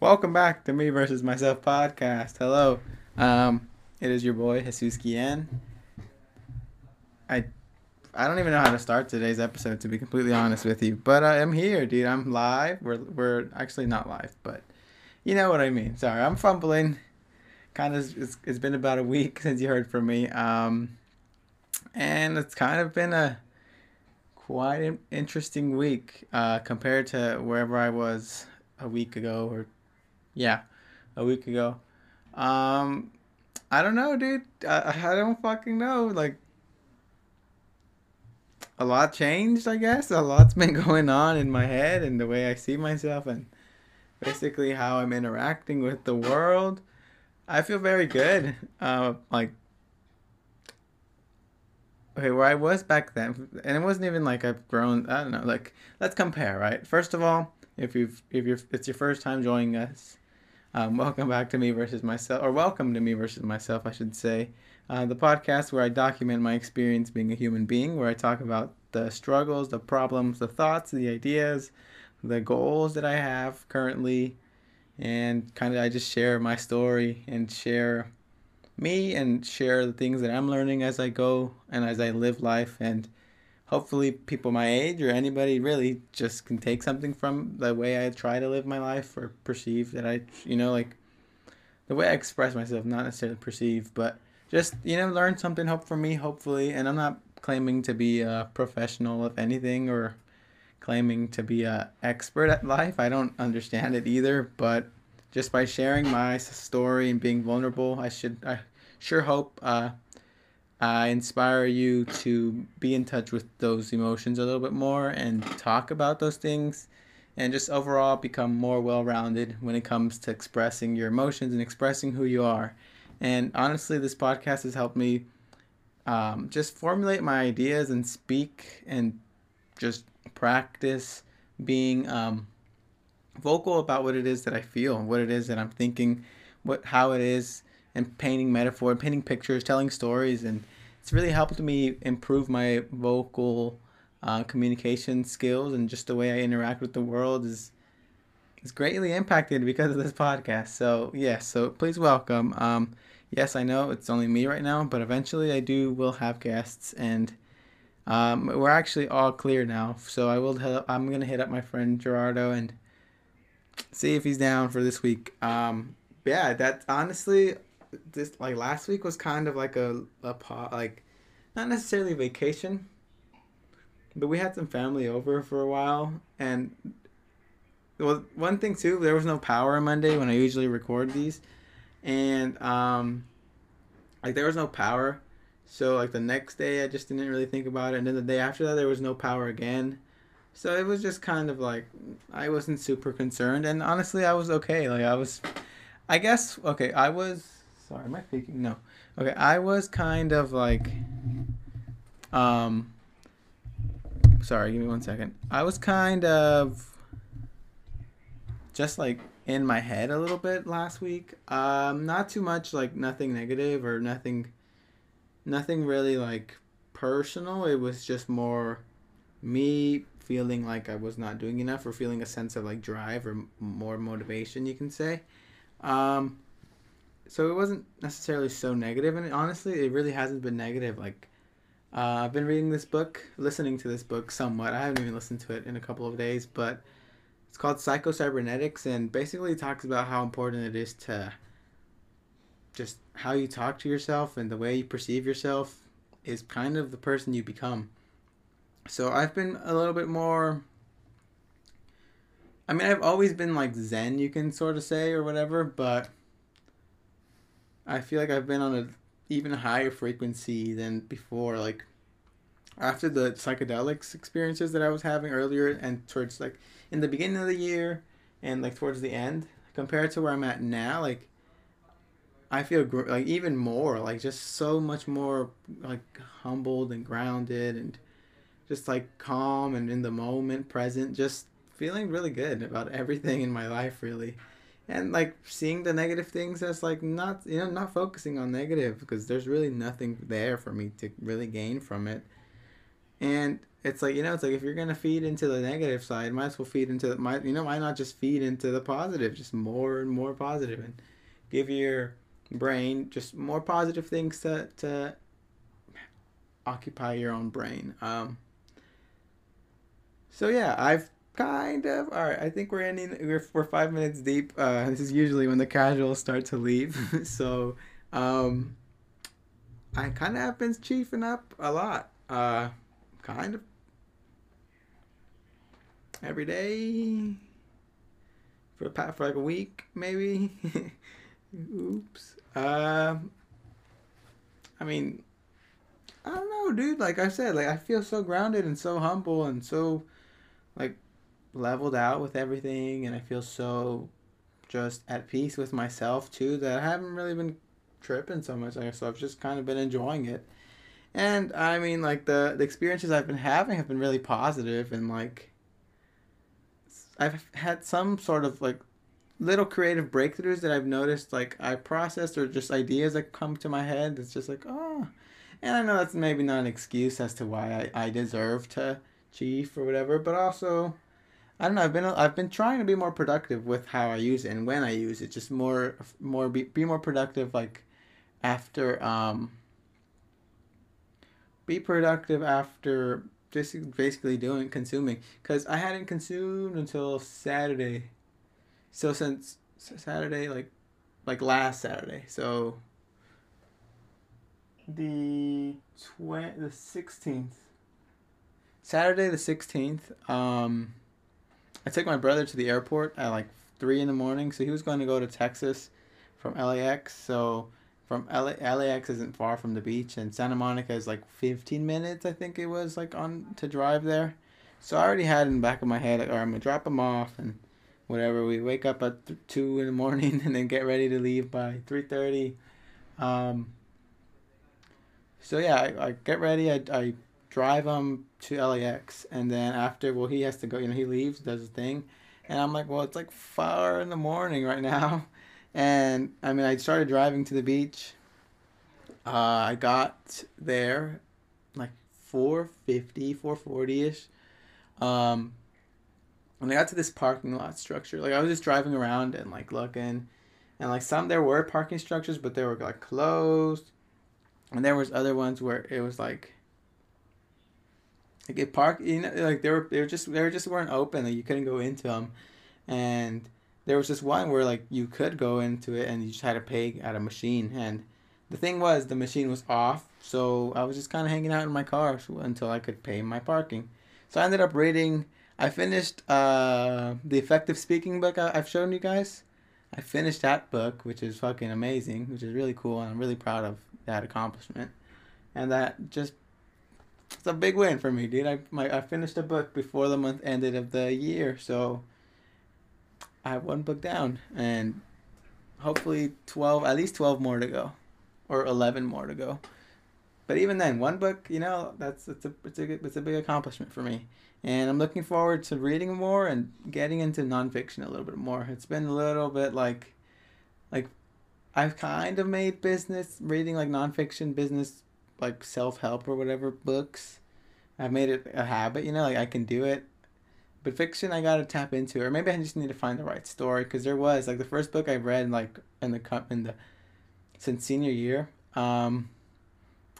Welcome back to Me versus Myself podcast. Hello, um, it is your boy Jesus Guillen. I, I don't even know how to start today's episode to be completely honest with you, but I am here, dude. I'm live. We're we're actually not live, but you know what I mean. Sorry, I'm fumbling. Kind of, it's, it's been about a week since you heard from me, um, and it's kind of been a quite an interesting week uh, compared to wherever I was a week ago or yeah, a week ago. Um, I don't know, dude. I, I don't fucking know. Like, a lot changed, I guess. A lot's been going on in my head and the way I see myself and basically how I'm interacting with the world. I feel very good. Uh, like, okay, where I was back then, and it wasn't even like I've grown. I don't know. Like, let's compare, right? First of all, if you've if you're it's your first time joining us, um, welcome back to me versus myself, or welcome to me versus myself, I should say. Uh, the podcast where I document my experience being a human being, where I talk about the struggles, the problems, the thoughts, the ideas, the goals that I have currently, and kind of I just share my story and share me and share the things that I'm learning as I go and as I live life and hopefully people my age or anybody really just can take something from the way I try to live my life or perceive that I, you know, like the way I express myself, not necessarily perceive, but just, you know, learn something, hope for me, hopefully. And I'm not claiming to be a professional of anything or claiming to be a expert at life. I don't understand it either, but just by sharing my story and being vulnerable, I should, I sure hope, uh, I inspire you to be in touch with those emotions a little bit more and talk about those things and just overall become more well rounded when it comes to expressing your emotions and expressing who you are. And honestly, this podcast has helped me um, just formulate my ideas and speak and just practice being um, vocal about what it is that I feel, what it is that I'm thinking, what how it is and painting metaphor, painting pictures, telling stories, and it's really helped me improve my vocal uh, communication skills and just the way I interact with the world is is greatly impacted because of this podcast. So yes, yeah, so please welcome. Um, yes, I know it's only me right now, but eventually I do will have guests, and um, we're actually all clear now. So I will. Hit, I'm gonna hit up my friend Gerardo and see if he's down for this week. Um, yeah, that honestly this like last week was kind of like a a like not necessarily vacation, but we had some family over for a while and well one thing too there was no power on Monday when I usually record these and um like there was no power. So like the next day I just didn't really think about it and then the day after that there was no power again. So it was just kind of like I wasn't super concerned and honestly I was okay. Like I was I guess okay I was Sorry, am I faking? No. Okay, I was kind of like, um, sorry, give me one second. I was kind of just like in my head a little bit last week. Um, not too much like nothing negative or nothing, nothing really like personal. It was just more me feeling like I was not doing enough or feeling a sense of like drive or more motivation, you can say. Um, so it wasn't necessarily so negative, and honestly, it really hasn't been negative. Like, uh, I've been reading this book, listening to this book somewhat. I haven't even listened to it in a couple of days, but it's called Psycho-Cybernetics, and basically talks about how important it is to just how you talk to yourself and the way you perceive yourself is kind of the person you become. So I've been a little bit more. I mean, I've always been like Zen, you can sort of say, or whatever, but I feel like I've been on a even higher frequency than before. Like after the psychedelics experiences that I was having earlier and towards like in the beginning of the year and like towards the end compared to where I'm at now, like I feel gr- like even more like just so much more like humbled and grounded and just like calm and in the moment, present, just feeling really good about everything in my life really and like seeing the negative things as like not you know not focusing on negative because there's really nothing there for me to really gain from it and it's like you know, it's like if you're gonna feed into the negative side, might as well feed into the, might you know, why not just feed into the positive, just more and more positive, and give your brain just more positive things to to occupy your own brain. Um, so yeah, I've kind of all right. I think we're ending. We're we're five minutes deep. Uh, this is usually when the casuals start to leave. so um, I kind of have been chiefing up a lot. Uh, kind of every day for a for like a week maybe. Oops. Um. I mean, I don't know, dude. Like I said, like I feel so grounded and so humble and so like leveled out with everything, and I feel so just at peace with myself too that I haven't really been tripping so much. So I've just kind of been enjoying it. And I mean, like the the experiences I've been having have been really positive, and like I've had some sort of like little creative breakthroughs that I've noticed, like I processed or just ideas that come to my head. It's just like, oh, and I know that's maybe not an excuse as to why I, I deserve to chief or whatever, but also I don't know. I've been I've been trying to be more productive with how I use it and when I use it. Just more more be, be more productive like after um be productive after just basically doing consuming because I hadn't consumed until Saturday. So since Saturday like like last Saturday. So the tw- the 16th Saturday the 16th um I took my brother to the airport at like 3 in the morning so he was going to go to Texas from LAX so from LA, LAX isn't far from the beach and Santa Monica is like 15 minutes I think it was like on to drive there. So I already had in the back of my head or I'm gonna drop him off and whatever. We wake up at th- 2 in the morning and then get ready to leave by 3.30 um, so yeah I, I get ready I, I drive him to LAX and then after well he has to go you know he leaves does his thing and I'm like well it's like far in the morning right now and I mean, I started driving to the beach. Uh, I got there like 450, 440 ish. Um, when I got to this parking lot structure, like I was just driving around and like looking, and like some there were parking structures, but they were like closed, and there was other ones where it was like like it park you know like they were they were just they were just weren't open like you couldn't go into them, and there was this one where like you could go into it and you just had to pay at a machine. And the thing was the machine was off so i was just kind of hanging out in my car until i could pay my parking. So i ended up reading i finished uh, the effective speaking book I, i've shown you guys. I finished that book which is fucking amazing which is really cool and i'm really proud of that accomplishment. And that just it's a big win for me dude i, my, I finished a book before the month ended of the year so I have one book down, and hopefully twelve, at least twelve more to go, or eleven more to go. But even then, one book, you know, that's it's a it's a it's a big accomplishment for me, and I'm looking forward to reading more and getting into nonfiction a little bit more. It's been a little bit like, like, I've kind of made business reading like nonfiction business, like self help or whatever books. I've made it a habit, you know, like I can do it but fiction I gotta tap into, or maybe I just need to find the right story because there was like the first book I read like in the in the since senior year. Um,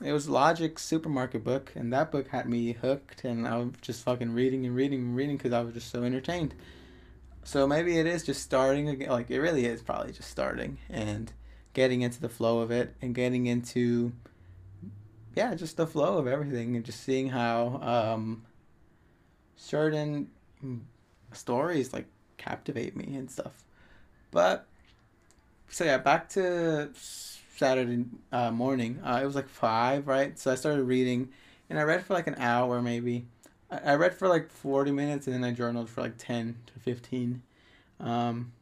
it was Logic supermarket book, and that book had me hooked, and I was just fucking reading and reading and reading because I was just so entertained. So maybe it is just starting again. Like it really is probably just starting and getting into the flow of it and getting into yeah, just the flow of everything and just seeing how um, certain stories like captivate me and stuff. But so yeah, back to Saturday uh, morning. Uh, it was like five, right? So I started reading, and I read for like an hour maybe. I, I read for like forty minutes, and then I journaled for like ten to fifteen. Um,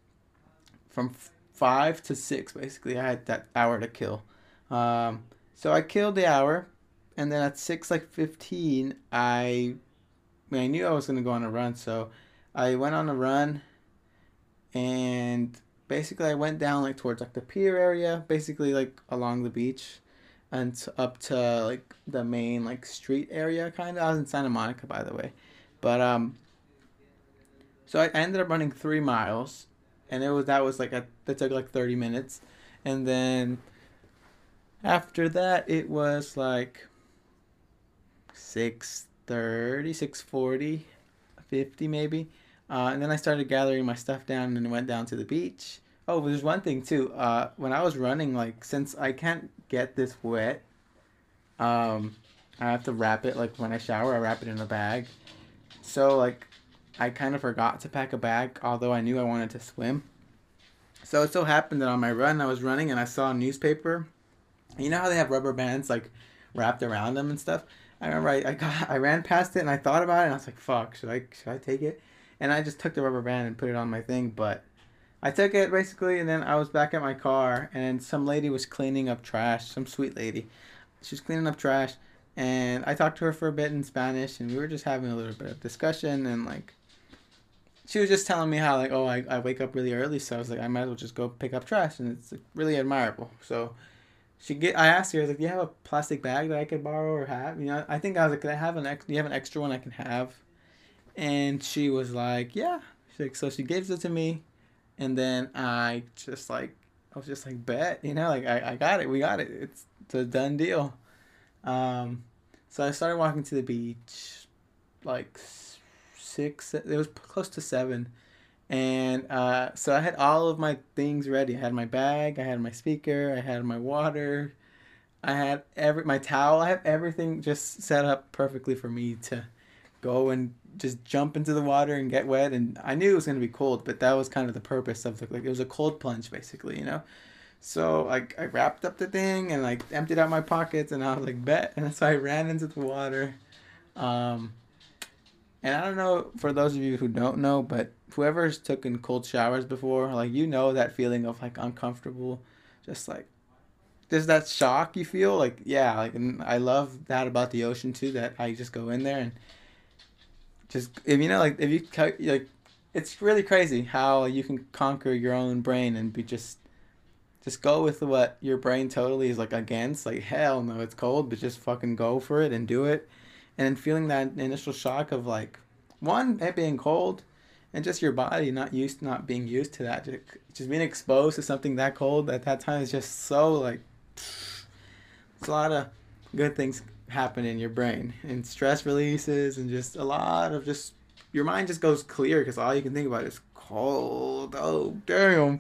from f- five to six, basically, I had that hour to kill. Um, so I killed the hour, and then at six like fifteen, I I knew I was gonna go on a run, so I went on a run, and basically I went down like towards like the pier area, basically like along the beach, and up to like the main like street area kind of. I was in Santa Monica by the way, but um. So I, I ended up running three miles, and it was that was like a that took like thirty minutes, and then. After that, it was like 6.30, 6.40, 50 maybe. Uh, and then I started gathering my stuff down and went down to the beach. Oh, there's one thing too. Uh, when I was running, like since I can't get this wet, um, I have to wrap it. Like when I shower, I wrap it in a bag. So like, I kind of forgot to pack a bag, although I knew I wanted to swim. So it so happened that on my run, I was running and I saw a newspaper. You know how they have rubber bands like wrapped around them and stuff. I remember I, I got I ran past it and I thought about it and I was like, "Fuck, should I should I take it?" And I just took the rubber band and put it on my thing, but I took it basically, and then I was back at my car, and some lady was cleaning up trash. Some sweet lady, she was cleaning up trash, and I talked to her for a bit in Spanish, and we were just having a little bit of discussion, and like, she was just telling me how like, oh, I, I wake up really early, so I was like, I might as well just go pick up trash, and it's like, really admirable. So, she get, I asked her, I was like, do you have a plastic bag that I could borrow or have? You know, I think I was like, could I have an ex? Do you have an extra one I can have? And she was like, yeah. She's like, so she gives it to me and then I just like I was just like bet you know like I, I got it we got it it's, it's a done deal um, so I started walking to the beach like six it was close to seven and uh, so I had all of my things ready. I had my bag I had my speaker I had my water I had every my towel. I have everything just set up perfectly for me to go and just jump into the water and get wet. And I knew it was going to be cold but that was kind of the purpose of the like it was a cold plunge basically you know? So like I wrapped up the thing and like emptied out my pockets and I was like bet. And so I ran into the water. Um and I don't know for those of you who don't know but whoever's taken cold showers before like you know that feeling of like uncomfortable just like there's that shock you feel? Like yeah like and I love that about the ocean too that I just go in there and just if you know like if you like it's really crazy how you can conquer your own brain and be just just go with what your brain totally is like against. Like hell no it's cold but just fucking go for it and do it. And feeling that initial shock of like one it being cold and just your body not used not being used to that just, just being exposed to something that cold at that time is just so like it's a lot of good things happen in your brain and stress releases and just a lot of just your mind just goes clear because all you can think about is cold. Oh damn.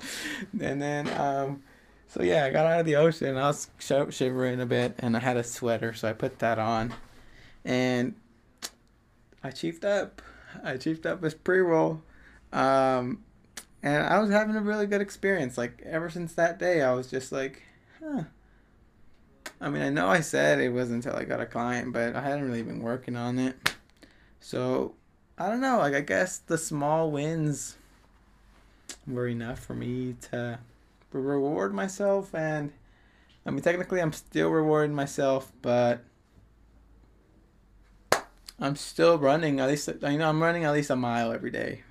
And then um so yeah i got out of the ocean i was sh- shivering a bit and i had a sweater so i put that on. And i chiefed up i chiefed up this pre-roll um and i was having a really good experience like ever since that day i was just like huh I mean, I know I said it wasn't until I got a client, but I hadn't really been working on it. So, I don't know. Like, I guess the small wins were enough for me to reward myself. And, I mean, technically, I'm still rewarding myself, but I'm still running at least, you know, I'm running at least a mile every day.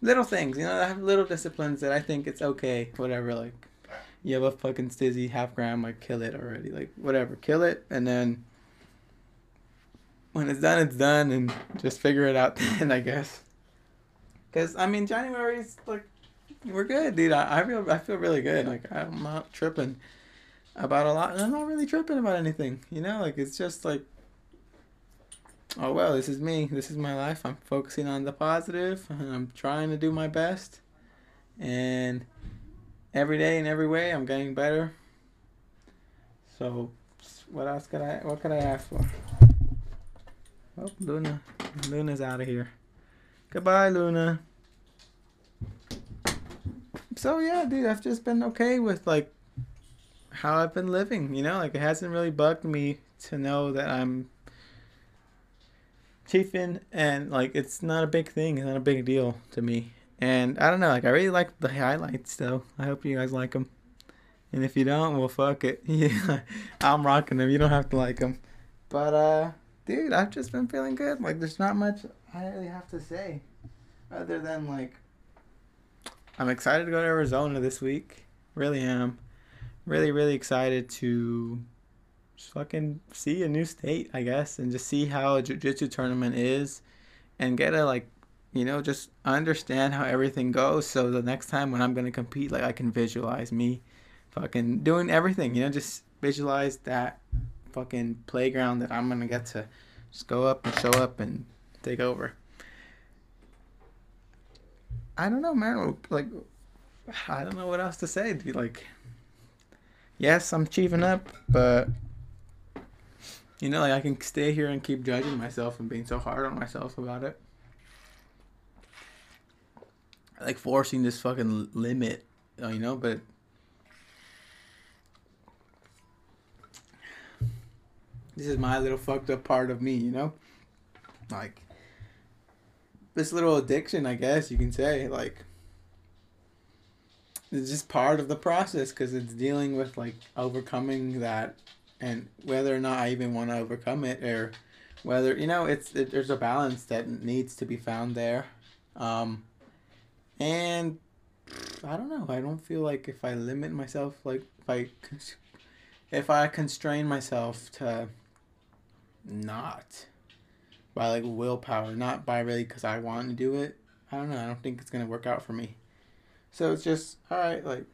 Little things, you know, I have little disciplines that I think it's okay, whatever, like you have a fucking stizzy half gram, like kill it already. Like whatever, kill it, and then when it's done, it's done, and just figure it out then, I guess. Cause I mean, January's like we're good, dude. I, I feel I feel really good. Like I'm not tripping about a lot, and I'm not really tripping about anything. You know, like it's just like, oh well, this is me. This is my life. I'm focusing on the positive, and I'm trying to do my best, and every day in every way I'm getting better. So what else could I what could I ask for? Oh Luna. Luna's out of here. Goodbye, Luna. So yeah, dude, I've just been okay with like how I've been living, you know, like it hasn't really bugged me to know that I'm chiefing and like it's not a big thing, it's not a big deal to me. And I don't know, like I really like the highlights though. I hope you guys like them. And if you don't, well, fuck it. Yeah, I'm rocking them. You don't have to like them. But uh, dude, I've just been feeling good. Like there's not much I really have to say, other than like I'm excited to go to Arizona this week. Really am. Really, really excited to just fucking see a new state, I guess, and just see how a jiu-jitsu tournament is and get a like, you know, just understand how everything goes so the next time when I'm going to compete like I can visualize me fucking doing everything, you know, just visualize that fucking playground that I'm going to get to just go up and show up and take over. I don't know, man. Like, I don't know what else to say. Like, yes, I'm achieving up, but you know, like I can stay here and keep judging myself and being so hard on myself about it. Like forcing this fucking limit, uh, you know, but this is my little fucked up part of me, you know? Like this little addiction, I guess you can say, like it's just part of the process because it's dealing with like overcoming that and whether or not I even want to overcome it or whether you know it's it, there's a balance that needs to be found there. Um and I don't know I don't feel like if I limit myself like if I if I constrain myself to not by like willpower not by really because I want to do it I don't know I don't think it's gonna work out for me. So it's just all right like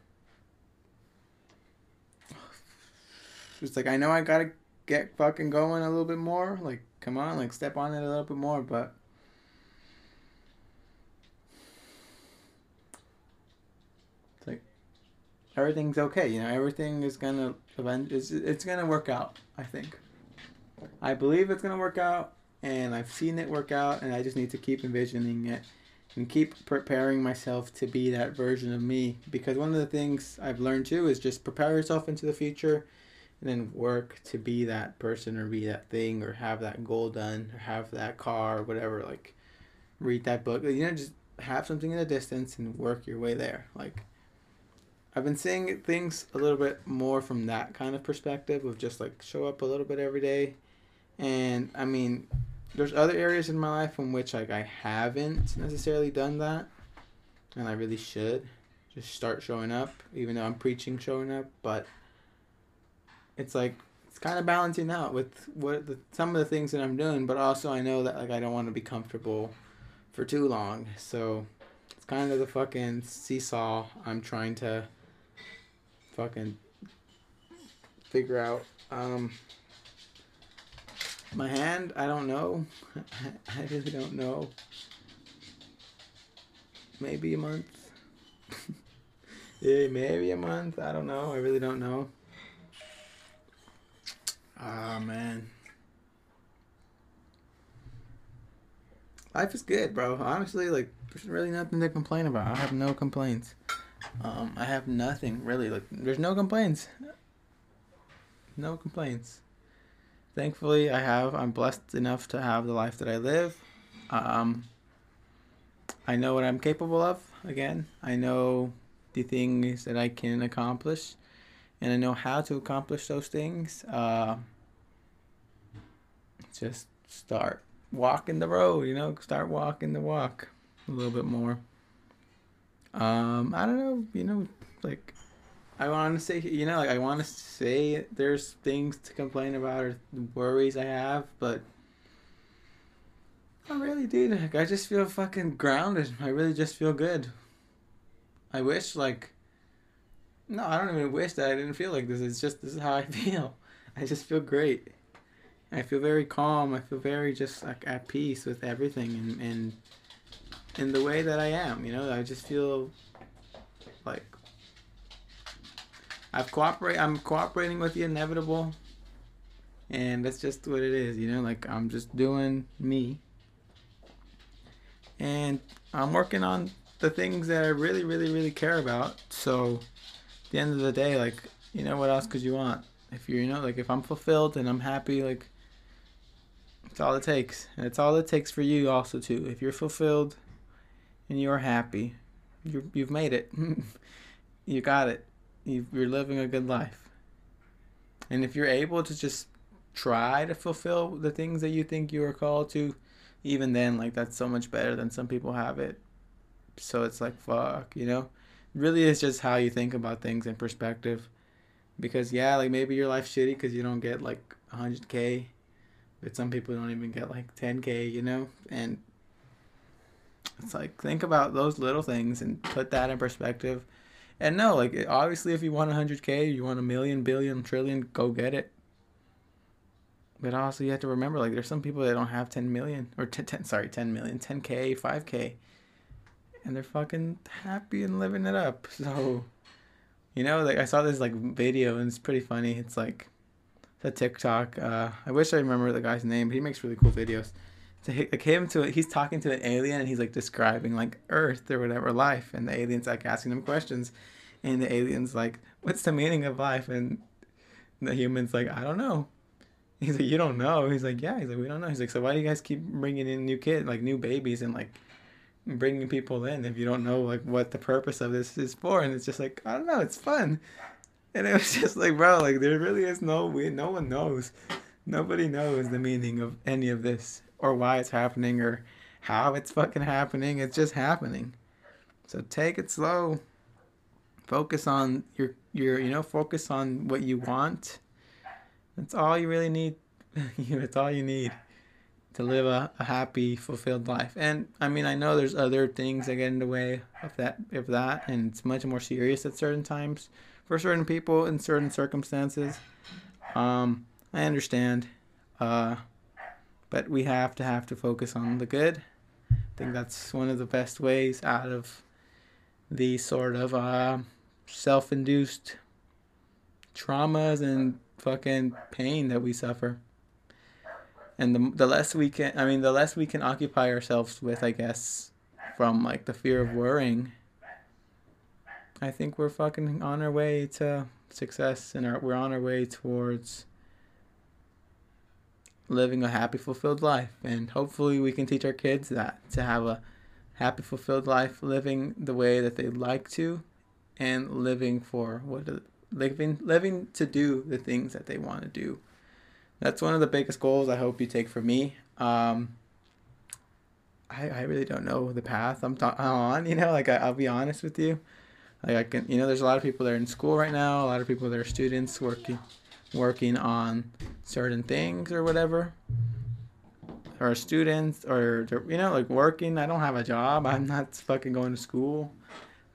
It's like I know I gotta get fucking going a little bit more. Like, come on, like step on it a little bit more, but it's like everything's okay. You know, everything is gonna. It's it's gonna work out. I think. I believe it's gonna work out, and I've seen it work out, and I just need to keep envisioning it and keep preparing myself to be that version of me. Because one of the things I've learned too is just prepare yourself into the future and then work to be that person or be that thing or have that goal done or have that car or whatever like read that book. You know just have something in the distance and work your way there. Like i've been seeing things a little bit more from that kind of perspective of just like show up a little bit every day. And i mean there's other areas in my life in which like i haven't necessarily done that and i really should just start showing up even though i'm preaching showing up but it's like it's kind of balancing out with what the, some of the things that I'm doing, but also I know that like I don't want to be comfortable for too long. So it's kind of the fucking seesaw I'm trying to fucking figure out. Um, my hand, I don't know. I really don't know. Maybe a month. yeah, maybe a month. I don't know. I really don't know. Ah, oh, man. Life is good, bro. Honestly, like, there's really nothing to complain about. I have no complaints. Um, I have nothing, really. Like, there's no complaints. No complaints. Thankfully, I have. I'm blessed enough to have the life that I live. Um, I know what I'm capable of, again. I know the things that I can accomplish and I know how to accomplish those things, uh, just start walking the road, you know, start walking the walk a little bit more. Um, I don't know, you know, like I want to say, you know, like I want to say there's things to complain about or worries I have, but I really do. Like, I just feel fucking grounded. I really just feel good. I wish like no, I don't even wish that I didn't feel like this. It's just this is how I feel. I just feel great. I feel very calm. I feel very just like at peace with everything and and in the way that I am. You know, I just feel like I've cooperate. I'm cooperating with the inevitable, and that's just what it is. You know, like I'm just doing me, and I'm working on the things that I really, really, really care about. So the end of the day, like, you know, what else could you want? If you're, you know, like, if I'm fulfilled and I'm happy, like, it's all it takes. And it's all it takes for you also, too. If you're fulfilled and you're happy, you you've made it. you got it. you you're living a good life. And if you're able to just try to fulfill the things that you think you are called to, even then, like, that's so much better than some people have it. So it's like, fuck, you know? Really is just how you think about things in perspective. because yeah, like maybe your life's shitty because you don't get like 100k, but some people don't even get like 10k, you know, and it's like think about those little things and put that in perspective. And no, like obviously, if you want 100k, you want a million, billion, trillion, go get it. But also, you have to remember, like, there's some people that don't have 10 million or 10, 10 sorry, 10 million, 10k, 5k, and they're fucking happy and living it up. So, you know, like I saw this like video and it's pretty funny. It's like it's a TikTok. Uh, I wish I remember the guy's name, but he makes really cool videos. To like him to he's talking to an alien and he's like describing like Earth or whatever life, and the alien's like asking him questions, and the alien's like, "What's the meaning of life?" And the human's like, "I don't know." He's like, "You don't know?" He's like, "Yeah." He's like, "We don't know." He's like, "So why do you guys keep bringing in new kids, like new babies, and like bringing people in if you don't know like what the purpose of this is for?" And it's just like, I don't know, it's fun. And it was just like, bro, like there really is no we no one knows. Nobody knows the meaning of any of this or why it's happening or how it's fucking happening. It's just happening. So take it slow. Focus on your your you know, focus on what you want. That's all you really need. You that's all you need to live a, a happy, fulfilled life. And I mean, I know there's other things that get in the way of that, of that, and it's much more serious at certain times for certain people in certain circumstances. Um, I understand, uh, but we have to have to focus on the good. I think that's one of the best ways out of the sort of uh, self-induced traumas and fucking pain that we suffer. And the the less we can, I mean, the less we can occupy ourselves with, I guess, from like the fear of worrying. I think we're fucking on our way to success, and our, we're on our way towards living a happy, fulfilled life. And hopefully, we can teach our kids that to have a happy, fulfilled life, living the way that they like to, and living for what living living to do the things that they want to do. That's one of the biggest goals I hope you take from me. Um, I, I really don't know the path I'm, ta- on. You know, like I, I'll be honest with you. Like I can, you know, there's a lot of people that are in school right now. A lot of people that are students working, working on certain things or whatever. Or students, or you know, like working. I don't have a job. I'm not fucking going to school.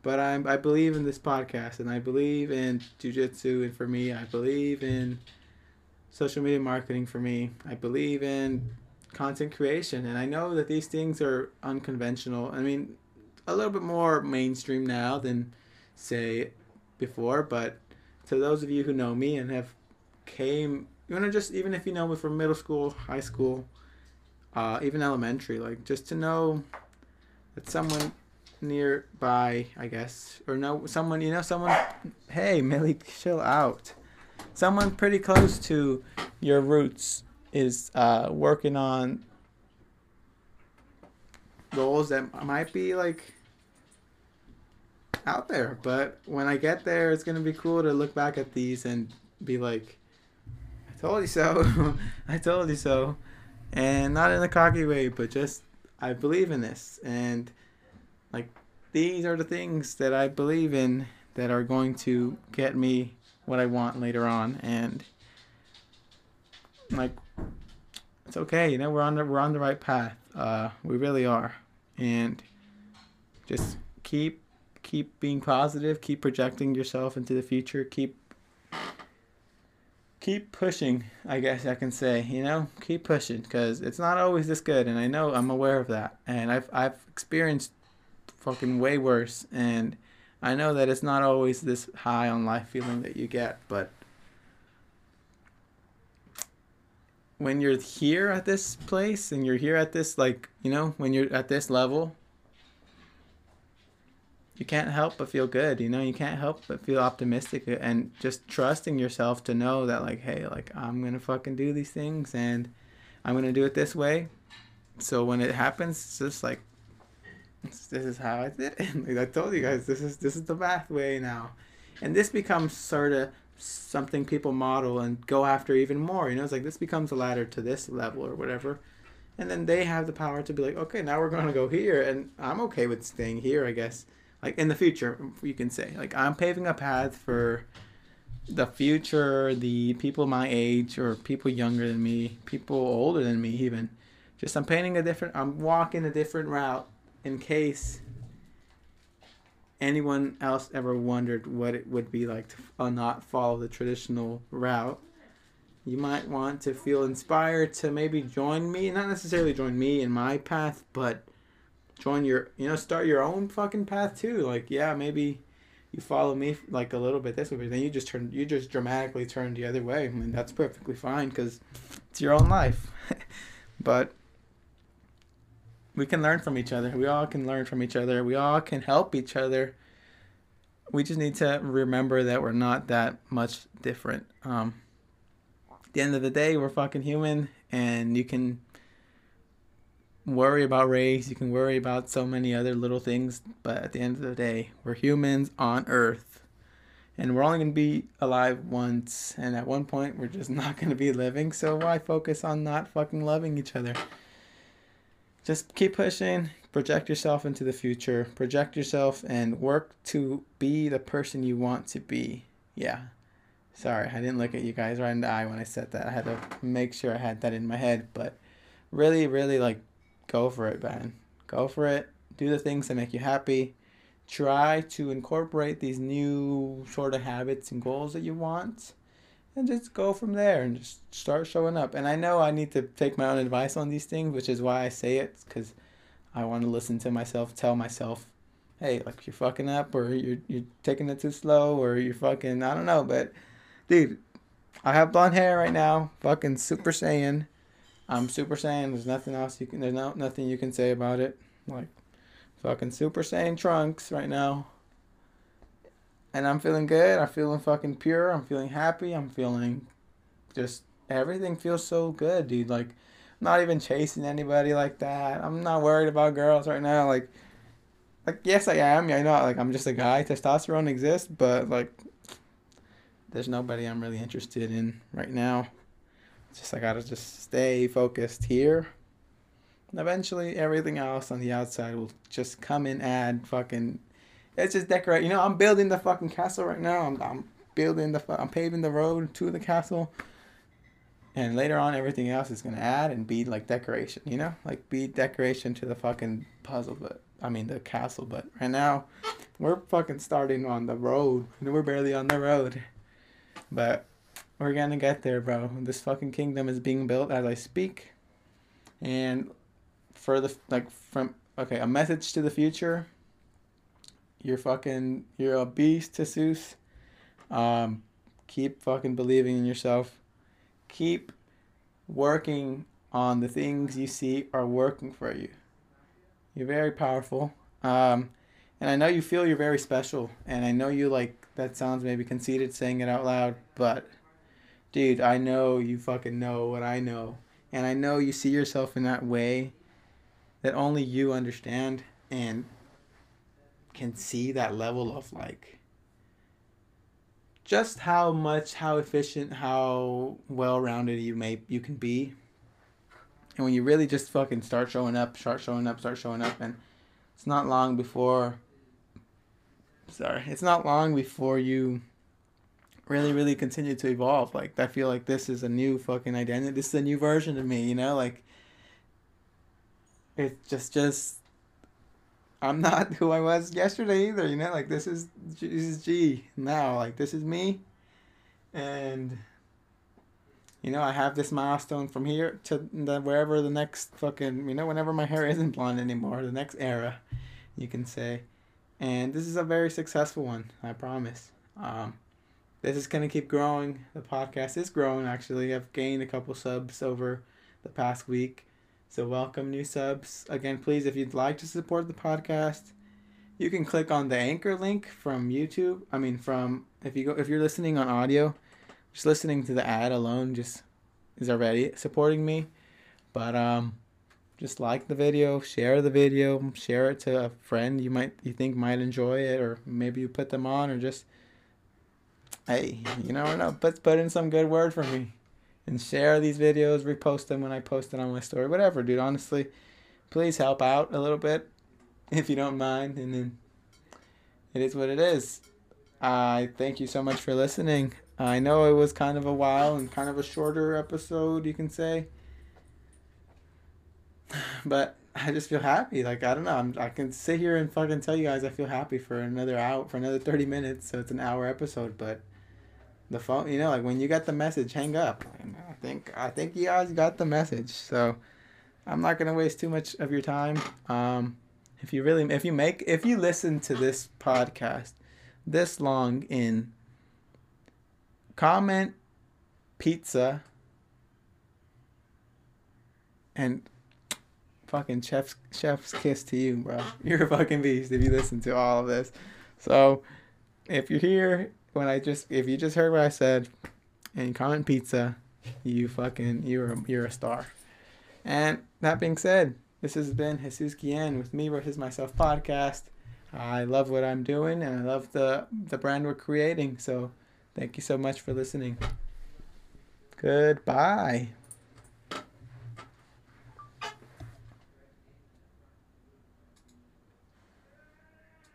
But I'm, I believe in this podcast and I believe in jujitsu and for me I believe in social media marketing for me. I believe in content creation and I know that these things are unconventional. I mean, a little bit more mainstream now than say before, but to those of you who know me and have came you know, just even if you know me from middle school, high school, uh, even elementary, like just to know that someone nearby, I guess, or know someone you know, someone. Hey, Millie, chill out. Someone pretty close to your roots is uh, working on goals that might be like out there, but when I get there, it's gonna be cool to look back at these and be like, "I told you so, I told you so," and not in a cocky way, but just I believe in this. And like these are the things that I believe in that are going to get me what I want later on and like it's okay, you know, we're on the we're on the right path. Uh we really are. And just keep keep being positive, keep projecting yourself into the future, keep keep pushing, I guess I can say, you know, keep pushing cuz it's not always this good and I know I'm aware of that. And I've I've experienced fucking way worse. And I know that it's not always this high on life feeling that you get, but when you're here at this place and you're here at this, like, you know, when you're at this level, you can't help but feel good, you know, you can't help but feel optimistic and just trusting yourself to know that, like, hey, like, I'm gonna fucking do these things and I'm gonna do it this way. So when it happens, it's just like this is how I did it. I told you guys, this is this is the pathway now, and this becomes sort of something people model and go after even more. You know, it's like this becomes a ladder to this level or whatever, and then they have the power to be like, okay, now we're going to go here, and I'm okay with staying here, I guess. Like in the future, you can say like I'm paving a path for the future, the people my age or people younger than me, people older than me even. Just I'm painting a different I'm walking a different route in case anyone else ever wondered what it would be like to uh, not follow the traditional route. You might want to feel inspired to maybe join me, not necessarily join me in my path, but join your, you know, start your own fucking path too. Like, yeah, maybe you follow me like a little bit this way, but then you just turn, you just dramatically turn the other way. I mean, that's perfectly fine because it's your own life. but we can learn from each other. We all can learn from each other. We all can help each other. We just need to remember that we're not that much different. Um, at the end of the day, we're fucking human, and you can worry about race, you can worry about so many other little things, but at the end of the day, we're humans on Earth. And we're only going to be alive once, and at one point, we're just not going to be living, so why focus on not fucking loving each other? Just keep pushing, project yourself into the future, project yourself, and work to be the person you want to be. Yeah. Sorry, I didn't look at you guys right in the eye when I said that. I had to make sure I had that in my head, but really, really like go for it, man. Go for it. Do the things that make you happy. Try to incorporate these new sort of habits and goals that you want. And just go from there and just start showing up. And I know I need to take my own advice on these things, which is why I say it, because I want to listen to myself, tell myself, hey, like you're fucking up, or you're you're taking it too slow, or you're fucking I don't know, but dude, I have blonde hair right now, fucking Super Saiyan. I'm Super Saiyan. There's nothing else you can. There's no nothing you can say about it. Like fucking Super Saiyan trunks right now. And I'm feeling good. I'm feeling fucking pure. I'm feeling happy. I'm feeling just everything feels so good, dude. Like I'm not even chasing anybody like that. I'm not worried about girls right now. Like like yes I am. Yeah, I know like I'm just a guy. Testosterone exists, but like there's nobody I'm really interested in right now. Just I gotta just stay focused here. And eventually, everything else on the outside will just come and add fucking. It's just decorate. You know, I'm building the fucking castle right now. I'm, I'm building the. I'm paving the road to the castle. And later on, everything else is gonna add and be like decoration. You know, like be decoration to the fucking puzzle. But I mean the castle. But right now, we're fucking starting on the road. And We're barely on the road. But we're gonna get there, bro. This fucking kingdom is being built as I speak. And for the like from okay, a message to the future. You're fucking you're a beast, Jesus. Um, keep fucking believing in yourself. Keep working on the things you see are working for you. You're very powerful. Um, and I know you feel you're very special. And I know you like that sounds maybe conceited saying it out loud, but dude, I know you fucking know what I know. And I know you see yourself in that way that only you understand and can see that level of like just how much how efficient how well-rounded you may you can be. And when you really just fucking start showing up start showing up start showing up and it's not long before sorry it's not long before you really really continue to evolve. Like i feel like this is a new fucking identity this is a new version of me you know? Like it's just just i'm not who i was yesterday either you know like this is this is g now like this is me and you know i have this milestone from here to the wherever the next fucking you know whenever my hair isn't blonde anymore the next era you can say and this is a very successful one i promise um this is to keep growing. The podcast is growing, actually. I've gained a couple subs over the past week. So, welcome, new subs. Again, please, if you'd like to support the podcast, you can click on the anchor link from YouTube. I mean, from if you go if you're listening on audio, just listening to the ad alone just is already supporting me. But um, just like the video, share the video, share it to a friend you might you think might enjoy it, or maybe you put them on, or just hey, you never know. Put put in some good word for me, and share these videos, repost them when I post it on my story, whatever, dude. Honestly, please help out a little bit, if you don't mind. And then it is what it is. I thank you so much for listening. I know it was kind of a while and kind of a shorter episode, you can say. But I just feel happy. Like I don't know. I'm, I can sit here and fucking tell you guys I feel happy for another hour, for another thirty minutes. So it's an hour episode. But the phone, you know, like when you got the message, hang up. I think I think you guys got the message. So I'm not gonna waste too much of your time. Um, if you really, if you make, if you listen to this podcast this long in, comment pizza and fucking chef's chef's kiss to you, bro. You're a fucking beast if you listen to all of this. So if you're here when I just if you just heard what I said and comment pizza, you fucking you're a, you're a star. And that being said, this has been Jesus Guillen with me versus myself podcast. I love what I'm doing and I love the the brand we're creating. So thank you so much for listening. Goodbye.